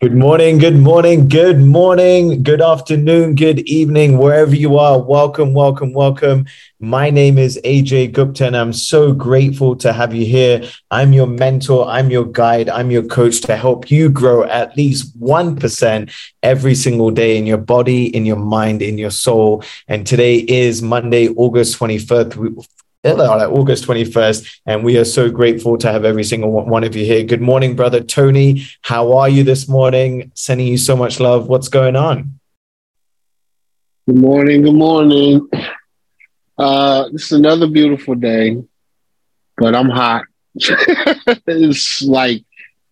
Good morning, good morning, good morning, good afternoon, good evening, wherever you are. Welcome, welcome, welcome. My name is AJ Gupta, and I'm so grateful to have you here. I'm your mentor, I'm your guide, I'm your coach to help you grow at least 1% every single day in your body, in your mind, in your soul. And today is Monday, August 23rd. August 21st. And we are so grateful to have every single one of you here. Good morning, brother Tony. How are you this morning? Sending you so much love. What's going on? Good morning. Good morning. Uh, this is another beautiful day, but I'm hot. it's like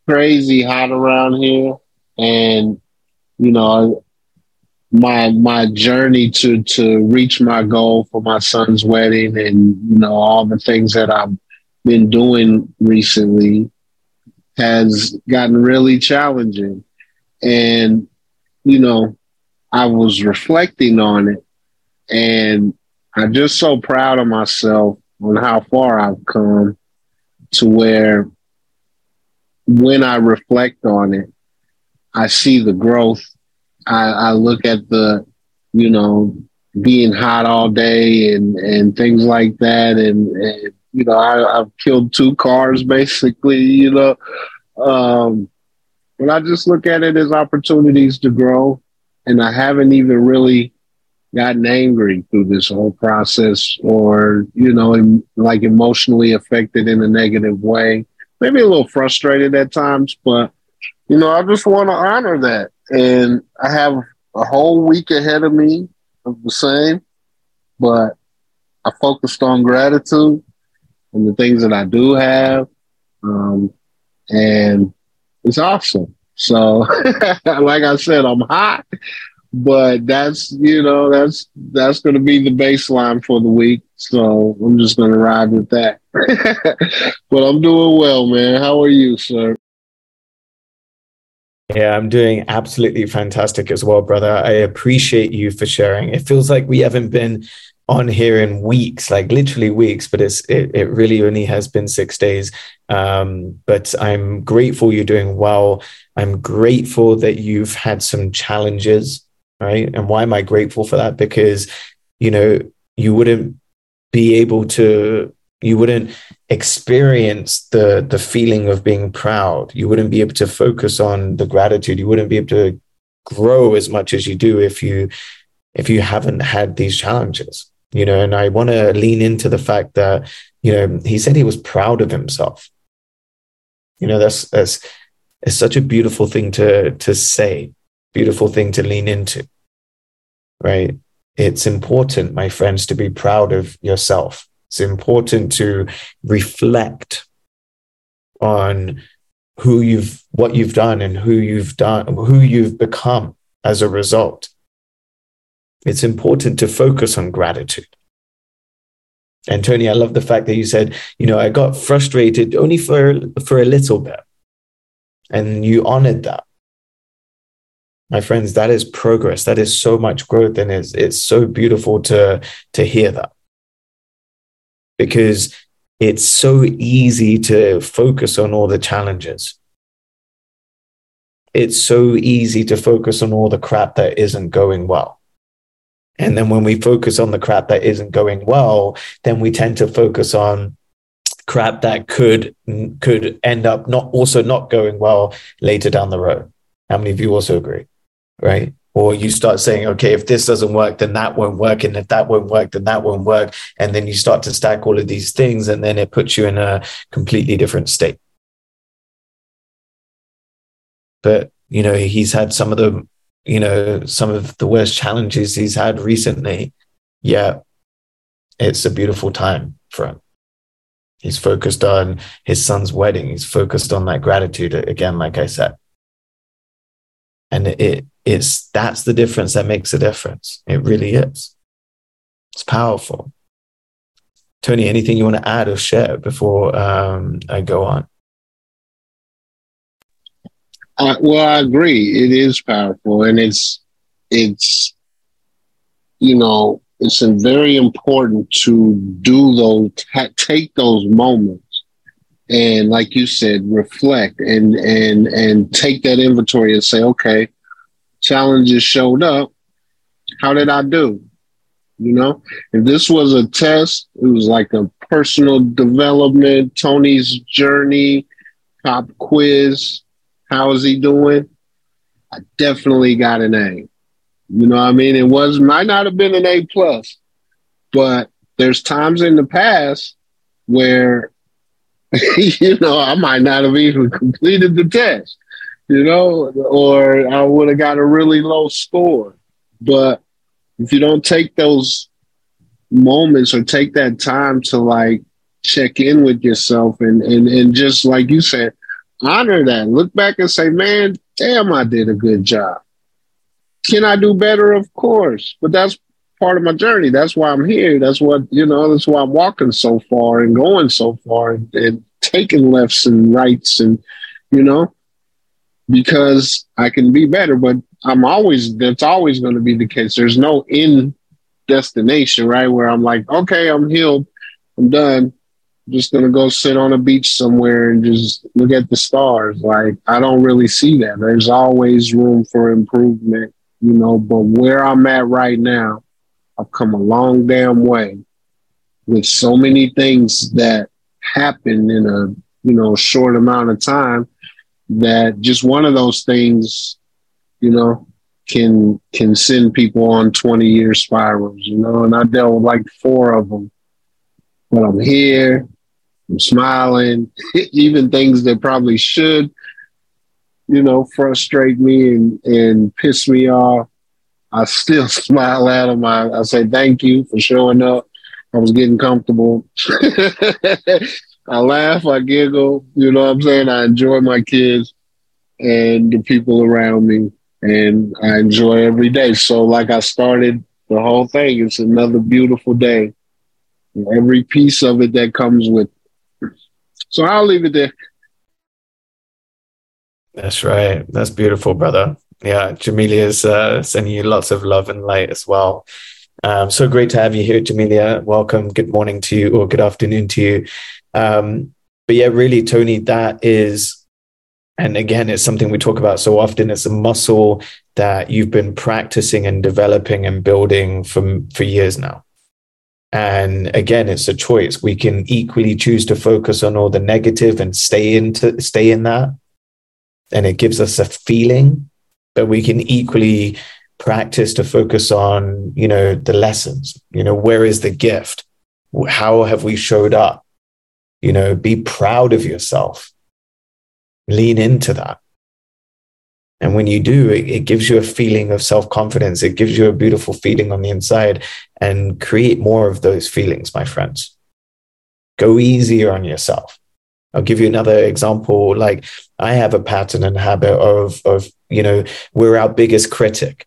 crazy hot around here. And, you know, my my journey to to reach my goal for my son's wedding and you know all the things that I've been doing recently has gotten really challenging. And you know I was reflecting on it and I'm just so proud of myself on how far I've come to where when I reflect on it I see the growth I, I look at the, you know, being hot all day and, and things like that. And, and you know, I, I've killed two cars basically, you know. Um, but I just look at it as opportunities to grow. And I haven't even really gotten angry through this whole process or, you know, em- like emotionally affected in a negative way. Maybe a little frustrated at times, but, you know, I just want to honor that and I have a whole week ahead of me of the same, but I focused on gratitude and the things that I do have, um, and it's awesome. So, like I said, I'm hot, but that's you know that's that's going to be the baseline for the week. So I'm just going to ride with that. but I'm doing well, man. How are you, sir? Yeah, I'm doing absolutely fantastic as well, brother. I appreciate you for sharing. It feels like we haven't been on here in weeks, like literally weeks, but it's it, it really only has been six days. Um, but I'm grateful you're doing well. I'm grateful that you've had some challenges, right? And why am I grateful for that? Because you know you wouldn't be able to you wouldn't experience the the feeling of being proud. You wouldn't be able to focus on the gratitude. You wouldn't be able to grow as much as you do if you if you haven't had these challenges you know? And i want to lean into the fact that you know he said he was proud of himself. You know that's that's it's such a beautiful thing to to say beautiful thing to lean into right? It's important my friends to be proud of yourself it's important to reflect on who you've, what you've done and who you've done, who you've become as a result. It's important to focus on gratitude. And Tony, I love the fact that you said, you know, I got frustrated only for, for a little bit. And you honored that. My friends, that is progress. That is so much growth. And it's, it's so beautiful to, to hear that because it's so easy to focus on all the challenges. It's so easy to focus on all the crap that isn't going well. And then when we focus on the crap that isn't going well, then we tend to focus on crap that could could end up not also not going well later down the road. How many of you also agree? Right? Or you start saying okay if this doesn't work then that won't work and if that won't work then that won't work and then you start to stack all of these things and then it puts you in a completely different state. But you know he's had some of the you know some of the worst challenges he's had recently yeah it's a beautiful time for him. He's focused on his son's wedding. He's focused on that gratitude again like i said. And it is that's the difference that makes a difference. It really is. It's powerful. Tony, anything you want to add or share before um, I go on? Uh, well, I agree. It is powerful, and it's it's you know it's very important to do those take those moments and like you said reflect and and and take that inventory and say okay challenges showed up how did i do you know, if this was a test, it was like a personal development, Tony's journey, pop quiz. How is he doing? I definitely got an A. You know I mean? It was might not have been an A plus, but there's times in the past where you know I might not have even completed the test, you know, or I would have got a really low score. But if you don't take those moments or take that time to like check in with yourself and and and just like you said, honor that. Look back and say, man, damn, I did a good job. Can I do better? Of course, but that's part of my journey. That's why I'm here. That's what you know. That's why I'm walking so far and going so far and, and taking lefts and rights and you know because I can be better. But I'm always that's always going to be the case. There's no end destination, right? Where I'm like, okay, I'm healed, I'm done. I'm just gonna go sit on a beach somewhere and just look at the stars. Like I don't really see that. There's always room for improvement, you know. But where I'm at right now, I've come a long damn way with so many things that happen in a you know short amount of time that just one of those things you know, can can send people on 20 year spirals, you know, and I dealt with like four of them. But I'm here, I'm smiling, even things that probably should, you know, frustrate me and, and piss me off. I still smile at them. I, I say thank you for showing up. I was getting comfortable. I laugh, I giggle, you know what I'm saying? I enjoy my kids and the people around me and I enjoy every day. So, like I started the whole thing, it's another beautiful day. Every piece of it that comes with. It. So I'll leave it there. That's right. That's beautiful, brother. Yeah, Jamelia is uh, sending you lots of love and light as well. Um, so great to have you here, Jamelia. Welcome. Good morning to you, or good afternoon to you. Um, but yeah, really, Tony, that is and again, it's something we talk about so often. It's a muscle that you've been practicing and developing and building for, for years now. And again, it's a choice. We can equally choose to focus on all the negative and stay into stay in that. And it gives us a feeling, but we can equally practice to focus on, you know, the lessons. You know, where is the gift? How have we showed up? You know, be proud of yourself lean into that. And when you do, it, it gives you a feeling of self confidence. It gives you a beautiful feeling on the inside and create more of those feelings, my friends. Go easier on yourself. I'll give you another example. Like I have a pattern and habit of, of, you know, we're our biggest critic.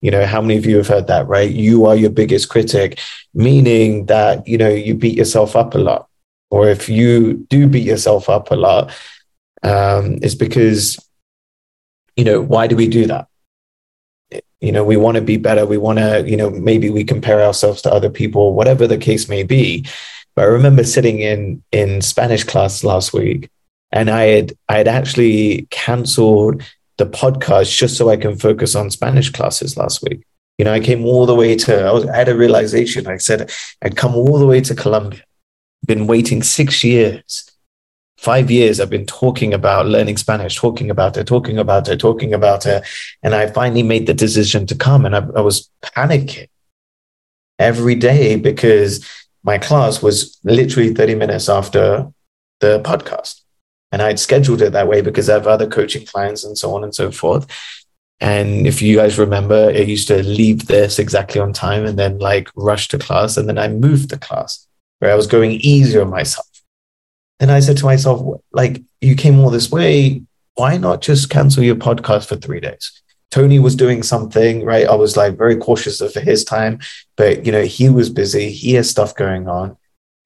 You know, how many of you have heard that, right? You are your biggest critic, meaning that, you know, you beat yourself up a lot. Or if you do beat yourself up a lot, um, is because, you know, why do we do that? You know, we want to be better. We want to, you know, maybe we compare ourselves to other people, whatever the case may be. But I remember sitting in in Spanish class last week, and I had I had actually cancelled the podcast just so I can focus on Spanish classes last week. You know, I came all the way to I was I had a realization. I said I'd come all the way to Colombia, been waiting six years five years I've been talking about learning Spanish, talking about it, talking about it, talking about it. And I finally made the decision to come and I, I was panicking every day because my class was literally 30 minutes after the podcast. And I'd scheduled it that way because I have other coaching clients and so on and so forth. And if you guys remember, I used to leave this exactly on time and then like rush to class. And then I moved the class where I was going easier on myself. Then I said to myself, like, you came all this way. Why not just cancel your podcast for three days? Tony was doing something, right? I was like very cautious of his time, but you know, he was busy. He has stuff going on.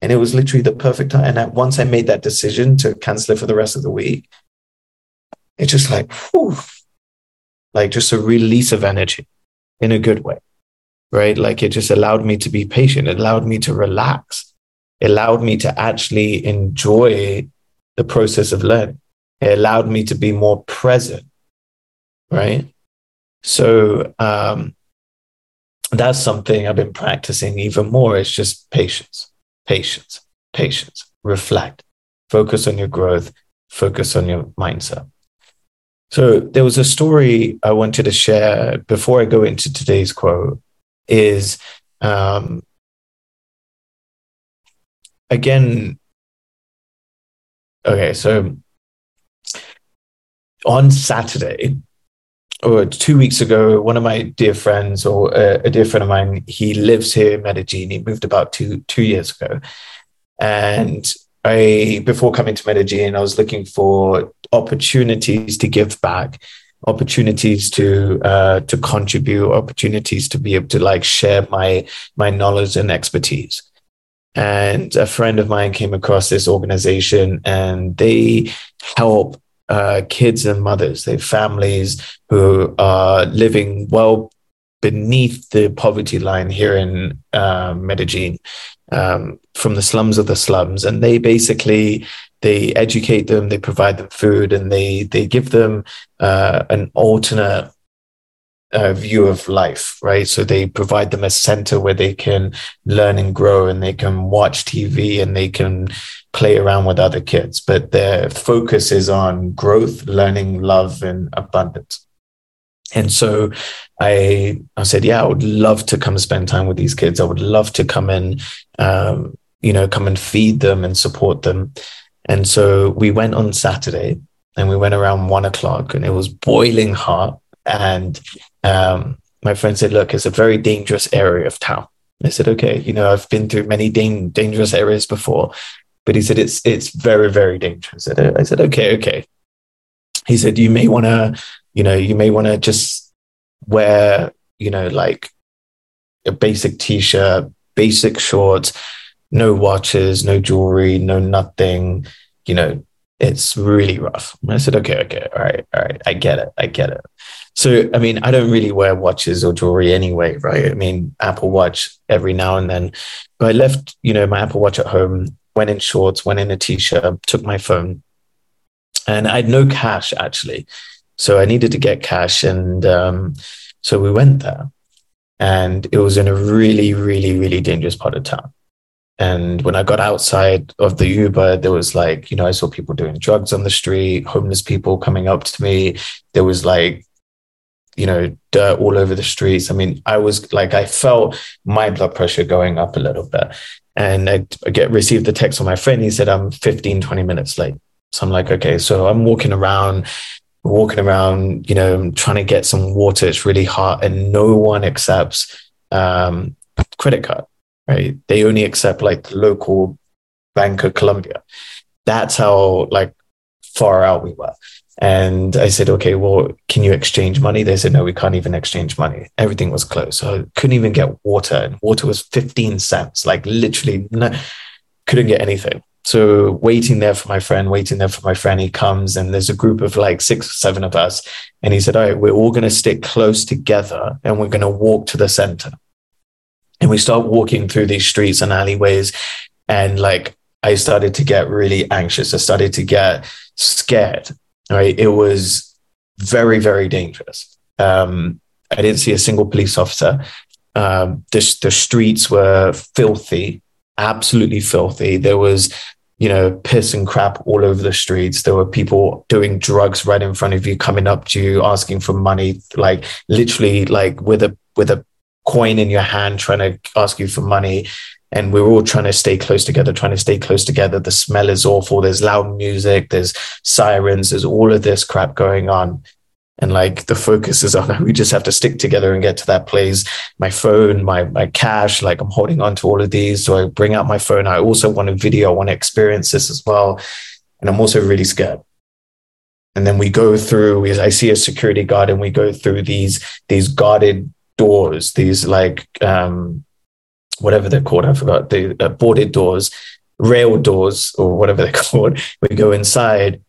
And it was literally the perfect time. And once I made that decision to cancel it for the rest of the week, it's just like, whew, like just a release of energy in a good way, right? Like it just allowed me to be patient. It allowed me to relax. Allowed me to actually enjoy the process of learning. It allowed me to be more present, right? So um, that's something I've been practicing even more. It's just patience, patience, patience. Reflect, focus on your growth, focus on your mindset. So there was a story I wanted to share before I go into today's quote. Is um, again, okay. So on Saturday, or two weeks ago, one of my dear friends, or a, a, dear friend of mine, he lives here in Medellin. He moved about two two years ago, and I before coming to Medellin, I was looking for opportunities to give back, opportunities to uh, to contribute, opportunities to be able to like share my my knowledge and expertise. And a friend of mine came across this organization, and they help uh, kids and mothers, they families who are living well beneath the poverty line here in uh, Medellin, um, from the slums of the slums, and they basically they educate them, they provide them food, and they they give them uh, an alternate uh, view of life, right? So they provide them a center where they can learn and grow, and they can watch TV, and they can play around with other kids. But their focus is on growth, learning, love, and abundance. And so I, I said, yeah, I would love to come spend time with these kids. I would love to come and, um, you know, come and feed them and support them. And so we went on Saturday and we went around one o'clock and it was boiling hot. And um, my friend said, look, it's a very dangerous area of town. I said, okay, you know, I've been through many da- dangerous areas before, but he said, it's, it's very, very dangerous. I said, I said okay, okay. He said, you may want to you know, you may want to just wear, you know, like a basic t shirt, basic shorts, no watches, no jewelry, no nothing. You know, it's really rough. I said, okay, okay, all right, all right, I get it, I get it. So, I mean, I don't really wear watches or jewelry anyway, right? I mean, Apple Watch every now and then. But I left, you know, my Apple Watch at home, went in shorts, went in a t shirt, took my phone, and I had no cash actually. So I needed to get cash. And um, so we went there. And it was in a really, really, really dangerous part of town. And when I got outside of the Uber, there was like, you know, I saw people doing drugs on the street, homeless people coming up to me. There was like, you know, dirt all over the streets. I mean, I was like, I felt my blood pressure going up a little bit. And I, get received the text from my friend. He said, I'm 15, 20 minutes late. So I'm like, okay. So I'm walking around walking around, you know, trying to get some water. It's really hot, and no one accepts um, credit card. Right? They only accept like local Bank of Colombia. That's how like far out we were. And I said, okay, well, can you exchange money? They said, no, we can't even exchange money. Everything was closed. So I couldn't even get water. And water was 15 cents, like literally no, couldn't get anything. So waiting there for my friend, waiting there for my friend, he comes and there's a group of like six or seven of us. And he said, all right, we're all going to stick close together and we're going to walk to the center. And we start walking through these streets and alleyways. And like, I started to get really anxious. I started to get scared. Right. It was very, very dangerous. Um, I didn't see a single police officer. Um, the, the streets were filthy absolutely filthy. There was, you know, piss and crap all over the streets. There were people doing drugs right in front of you, coming up to you, asking for money, like literally like with a with a coin in your hand, trying to ask you for money. And we're all trying to stay close together, trying to stay close together. The smell is awful. There's loud music, there's sirens, there's all of this crap going on. And like the focus is on we just have to stick together and get to that place. My phone my my cash like i'm holding on to all of these. So i bring out my phone. I also want a video. I want to experience this as well. And i'm also really scared. And then we go through, I see a security guard and we go through these, these guarded doors, these like, um, whatever they're called, I forgot, the uh, boarded doors, rail doors, or whatever they're called. We go inside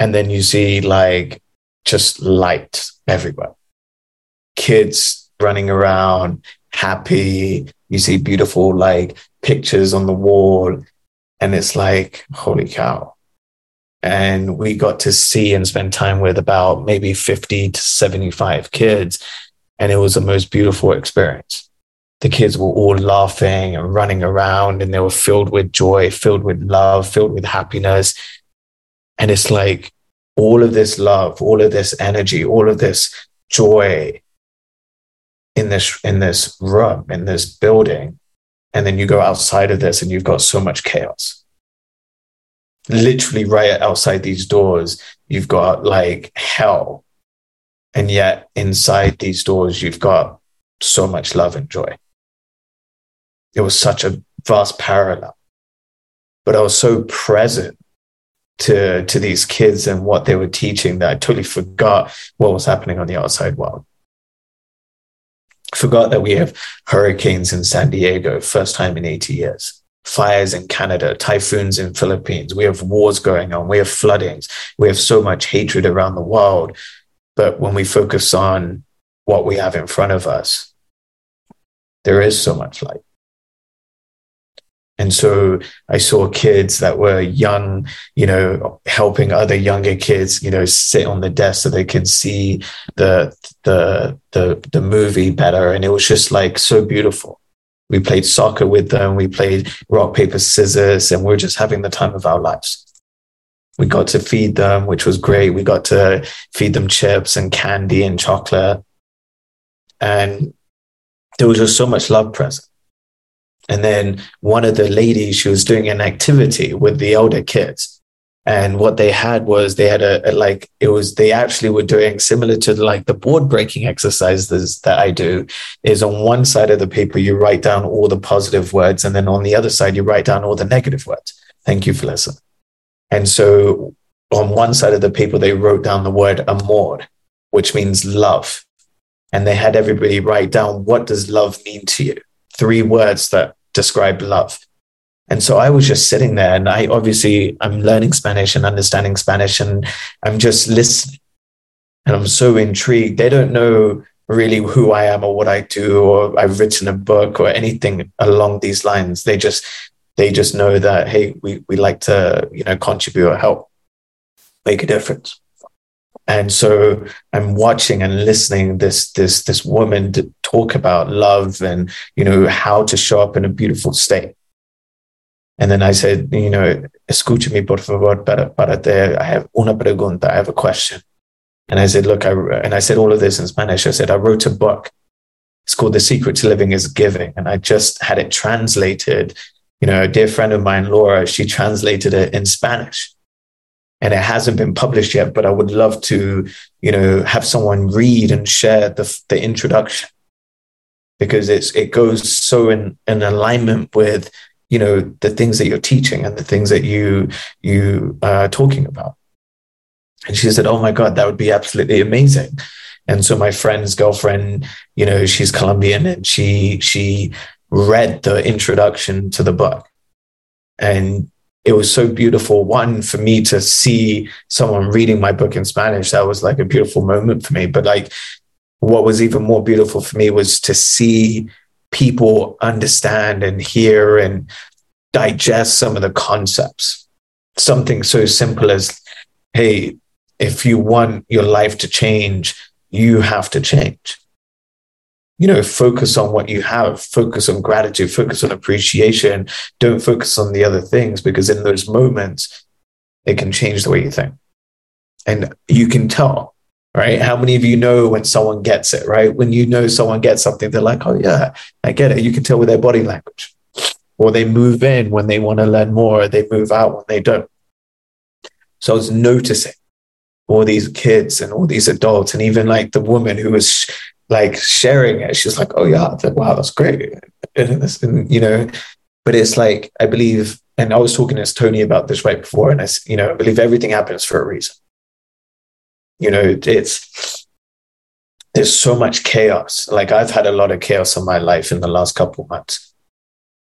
and then you see like just light everywhere. Kids running around, happy. You see beautiful like pictures on the wall. And it's like, holy cow. And we got to see and spend time with about maybe 50 to 75 kids. And it was the most beautiful experience. The kids were all laughing and running around and they were filled with joy, filled with love, filled with happiness. And it's like all of this love, all of this energy, all of this joy in this, in this room, in this building. And then you go outside of this and you've got so much chaos. Literally right outside these doors, you've got like hell. And yet inside these doors, you've got so much love and joy. It was such a vast parallel. But I was so present to to these kids and what they were teaching that I totally forgot what was happening on the outside world. Forgot that we have hurricanes in San Diego, first time in 80 years. Fires in Canada, typhoons in Philippines. We have wars going on. We have floodings. We have so much hatred around the world. But when we focus on what we have in front of us, there is so much light. And so I saw kids that were young, you know, helping other younger kids, you know, sit on the desk so they can see the the the the movie better. And it was just like so beautiful. We played soccer with them, we played rock, paper, scissors, and we we're just having the time of our lives. We got to feed them, which was great. We got to feed them chips and candy and chocolate. And there was just so much love present. And then one of the ladies, she was doing an activity with the older kids. And what they had was they had a, a, like, it was, they actually were doing similar to like the board breaking exercises that I do is on one side of the paper, you write down all the positive words. And then on the other side, you write down all the negative words. Thank you, Felissa. And so on one side of the paper, they wrote down the word amor, which means love. And they had everybody write down what does love mean to you? Three words that describe love. And so I was just sitting there and I obviously I'm learning Spanish and understanding Spanish and I'm just listening. And I'm so intrigued. They don't know really who I am or what I do or I've written a book or anything along these lines. They just they just know that hey, we we like to, you know, contribute or help, make a difference. And so I'm watching and listening this this this woman talk about love and you know how to show up in a beautiful state. And then I said, you know, escúchame por favor para para te. I have una pregunta. I have a question. And I said, look, I and I said all of this in Spanish. I said I wrote a book. It's called The Secret to Living is Giving, and I just had it translated. You know, a dear friend of mine, Laura, she translated it in Spanish and it hasn't been published yet, but I would love to, you know, have someone read and share the, the introduction because it's, it goes so in, in alignment with, you know, the things that you're teaching and the things that you, you are talking about. And she said, Oh my God, that would be absolutely amazing. And so my friend's girlfriend, you know, she's Colombian and she, she read the introduction to the book and it was so beautiful. One, for me to see someone reading my book in Spanish, that was like a beautiful moment for me. But like, what was even more beautiful for me was to see people understand and hear and digest some of the concepts. Something so simple as, hey, if you want your life to change, you have to change you know, focus on what you have, focus on gratitude, focus on appreciation. Don't focus on the other things because in those moments, it can change the way you think. And you can tell, right? How many of you know when someone gets it, right? When you know someone gets something, they're like, oh, yeah, I get it. You can tell with their body language. Or they move in when they want to learn more, or they move out when they don't. So I was noticing all these kids and all these adults, and even like the woman who was like sharing it. She's like, oh yeah, I wow, that's great. And, and, you know, but it's like, I believe, and I was talking to Tony about this right before, and I, you know, I believe everything happens for a reason. you know, it's there's so much chaos. Like I've had a lot of chaos in my life in the last couple months.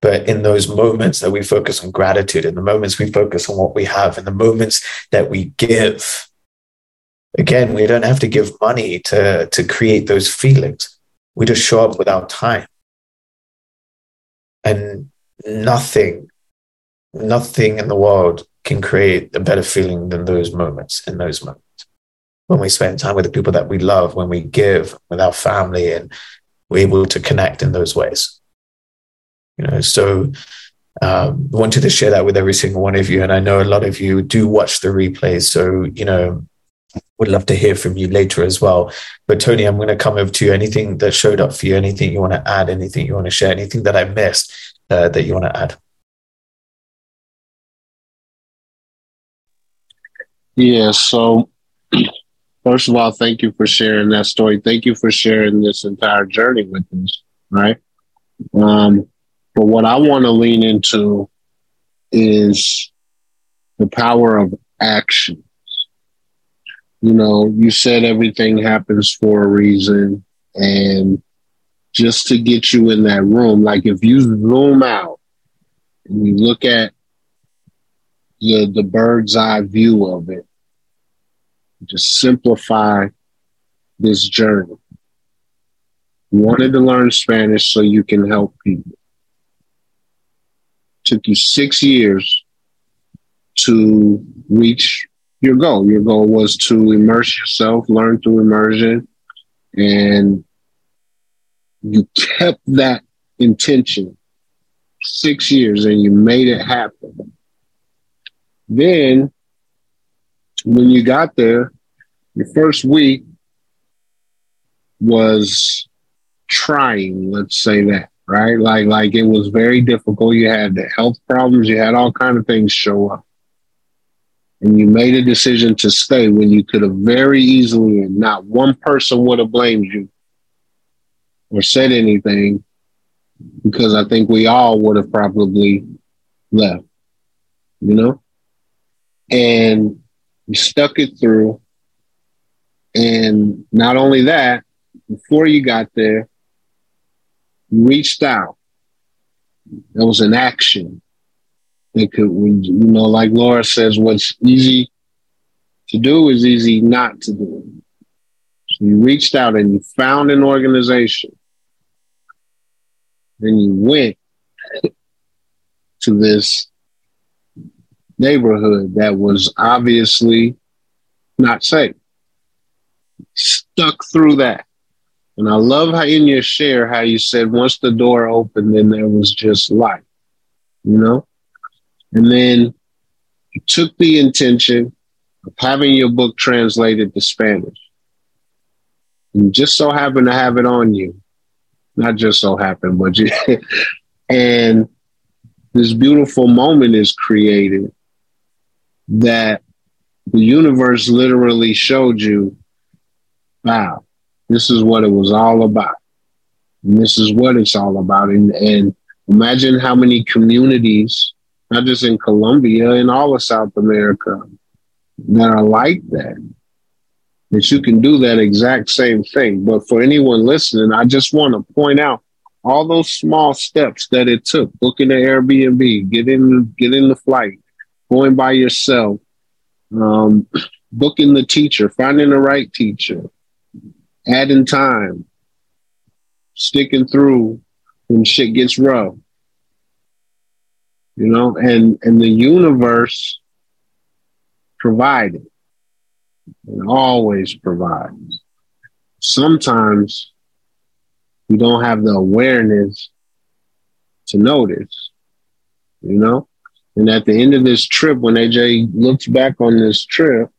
But in those moments that we focus on gratitude, in the moments we focus on what we have, in the moments that we give, again, we don't have to give money to, to create those feelings. We just show up with our time. And nothing, nothing in the world can create a better feeling than those moments in those moments. When we spend time with the people that we love, when we give with our family and we're able to connect in those ways. You know, so um, wanted to share that with every single one of you. And I know a lot of you do watch the replays. So, you know, would love to hear from you later as well. But Tony, I'm going to come over to you. Anything that showed up for you, anything you want to add, anything you want to share, anything that I missed uh, that you want to add? Yeah. So, first of all, thank you for sharing that story. Thank you for sharing this entire journey with us. Right. Um, but what I want to lean into is the power of action. You know, you said everything happens for a reason. And just to get you in that room, like if you zoom out and you look at the, the bird's eye view of it, just simplify this journey. You wanted to learn Spanish so you can help people took you six years to reach your goal. Your goal was to immerse yourself, learn through immersion, and you kept that intention six years and you made it happen. Then, when you got there, your first week was trying, let's say that right? Like like it was very difficult. You had the health problems, you had all kind of things show up. And you made a decision to stay when you could have very easily and not one person would have blamed you or said anything because I think we all would have probably left, you know? And you stuck it through. And not only that, before you got there, you reached out. There was an action. They could, you know, like Laura says, what's easy to do is easy not to do. So you reached out and you found an organization. Then you went to this neighborhood that was obviously not safe. Stuck through that. And I love how in your share how you said once the door opened, then there was just light, you know? And then you took the intention of having your book translated to Spanish. And just so happened to have it on you. Not just so happened, but you and this beautiful moment is created that the universe literally showed you, wow, this is what it was all about. And this is what it's all about. And, and imagine how many communities, not just in Colombia, in all of South America, that are like that. That you can do that exact same thing. But for anyone listening, I just want to point out all those small steps that it took booking an Airbnb, getting, getting the flight, going by yourself, um, booking the teacher, finding the right teacher, adding time, sticking through when shit gets rough. You know, and and the universe provided and always provides. Sometimes we don't have the awareness to notice, you know? And at the end of this trip, when AJ looks back on this trip,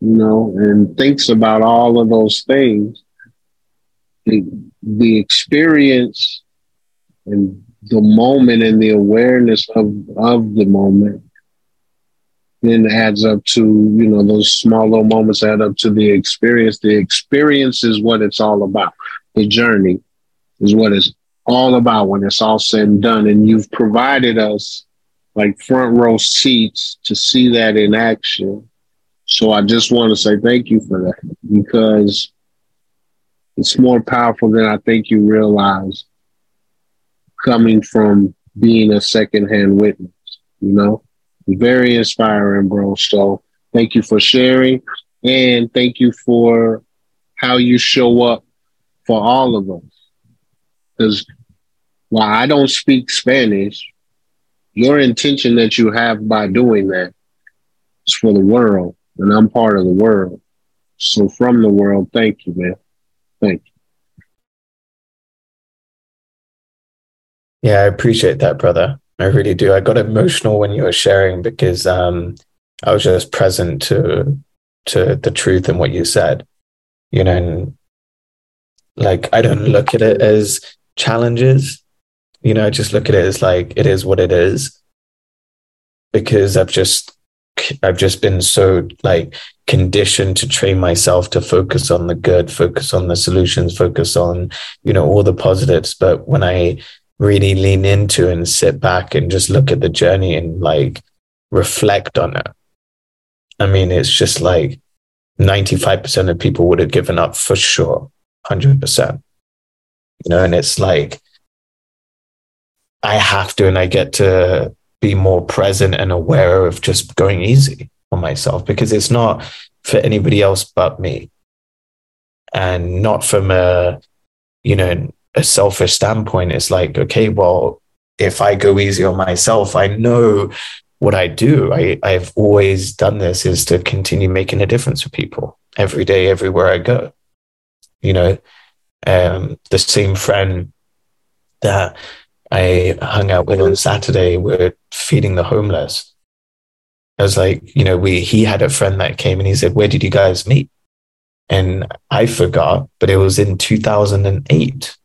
you know, and thinks about all of those things, the, the experience and the moment and the awareness of, of the moment then adds up to, you know, those small little moments add up to the experience. The experience is what it's all about. The journey is what it's all about when it's all said and done. And you've provided us like front row seats to see that in action So I just want to say thank you for that because it's more powerful than I think you realize coming from being a secondhand witness, you know? Very inspiring, bro. So thank you for sharing and thank you for how you show up for all of us. Because while I don't speak Spanish, your intention that you have by doing that is for the world, and I'm part of the world. So from the world, thank you, man. Thank you. Yeah, I appreciate that, brother. I really do. I got emotional when you were sharing because um, I was just present to to the truth and what you said. You know, and like I don't look at it as challenges. You know, I just look at it as like it is what it is. Because I've just I've just been so like conditioned to train myself to focus on the good, focus on the solutions, focus on, you know, all the positives. But when I really lean into and sit back and just look at the journey and like reflect on it. I mean, it's just like 95% of people would have given up for sure, 100%. You know, and it's like, I have to, and I get to be more present and aware of just going easy on myself because it's not for anybody else but me. And not from a, you know, a selfish standpoint, it's like, okay, well, if I go easy on myself, I know what I do. I, I've always done this is to continue making a difference for people every day, everywhere I go. You know, um, the same friend that I hung out with on Saturday, we're feeding the homeless. I was like, you know, we he had a friend that came and he said, Where did you guys meet? And I forgot, but it was in 2008.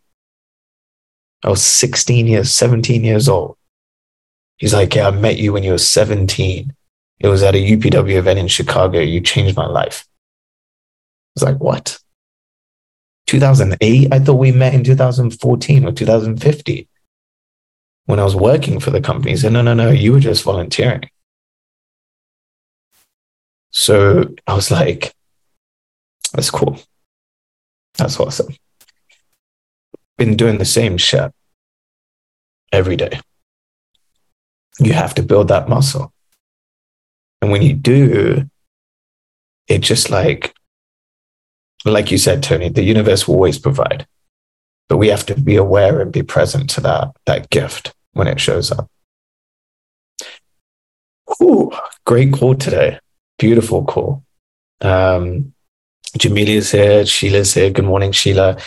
I was 16 years, 17 years old. He's like, Yeah, I met you when you were 17. It was at a UPW event in Chicago. You changed my life. I was like, What? 2008? I thought we met in 2014 or 2015 when I was working for the company. He said, No, no, no, you were just volunteering. So I was like, That's cool. That's awesome been doing the same shit every day. You have to build that muscle. And when you do, it just like, like you said, Tony, the universe will always provide. But we have to be aware and be present to that, that gift when it shows up. Ooh, great call today. Beautiful call. Um, Jamilia's here. Sheila's here. Good morning, Sheila.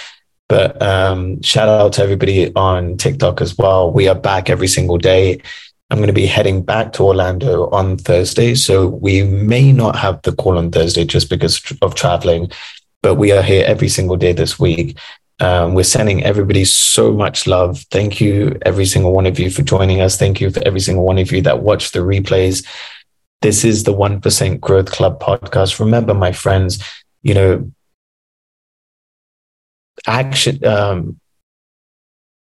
But um, shout out to everybody on TikTok as well. We are back every single day. I'm going to be heading back to Orlando on Thursday. So we may not have the call on Thursday just because of traveling, but we are here every single day this week. Um, we're sending everybody so much love. Thank you, every single one of you, for joining us. Thank you for every single one of you that watch the replays. This is the 1% Growth Club podcast. Remember, my friends, you know, action um,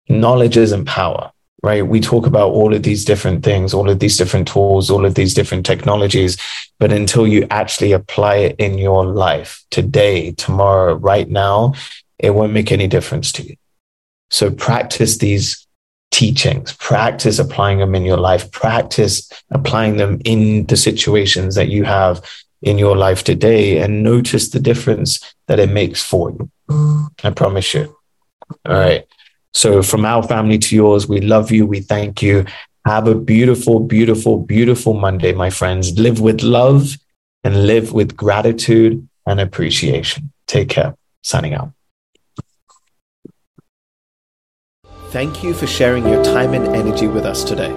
knowledge isn't power right? We talk about all of these different things all of these different tools all of these different technologies but until you actually apply it in your life today tomorrow right now it won't make any difference to you. So practice these teachings practice applying them in your life practice applying them in the situations that you have in your life today and notice the difference that it makes for you I promise you. All right. So, from our family to yours, we love you. We thank you. Have a beautiful, beautiful, beautiful Monday, my friends. Live with love and live with gratitude and appreciation. Take care. Signing out. Thank you for sharing your time and energy with us today.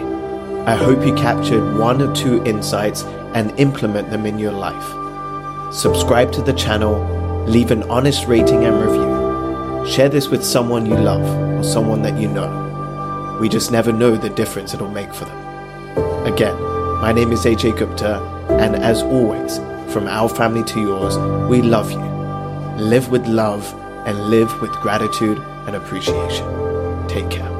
I hope you captured one or two insights and implement them in your life. Subscribe to the channel leave an honest rating and review. Share this with someone you love or someone that you know. We just never know the difference it'll make for them. Again, my name is AJ Gupta, and as always, from our family to yours, we love you. Live with love and live with gratitude and appreciation. Take care.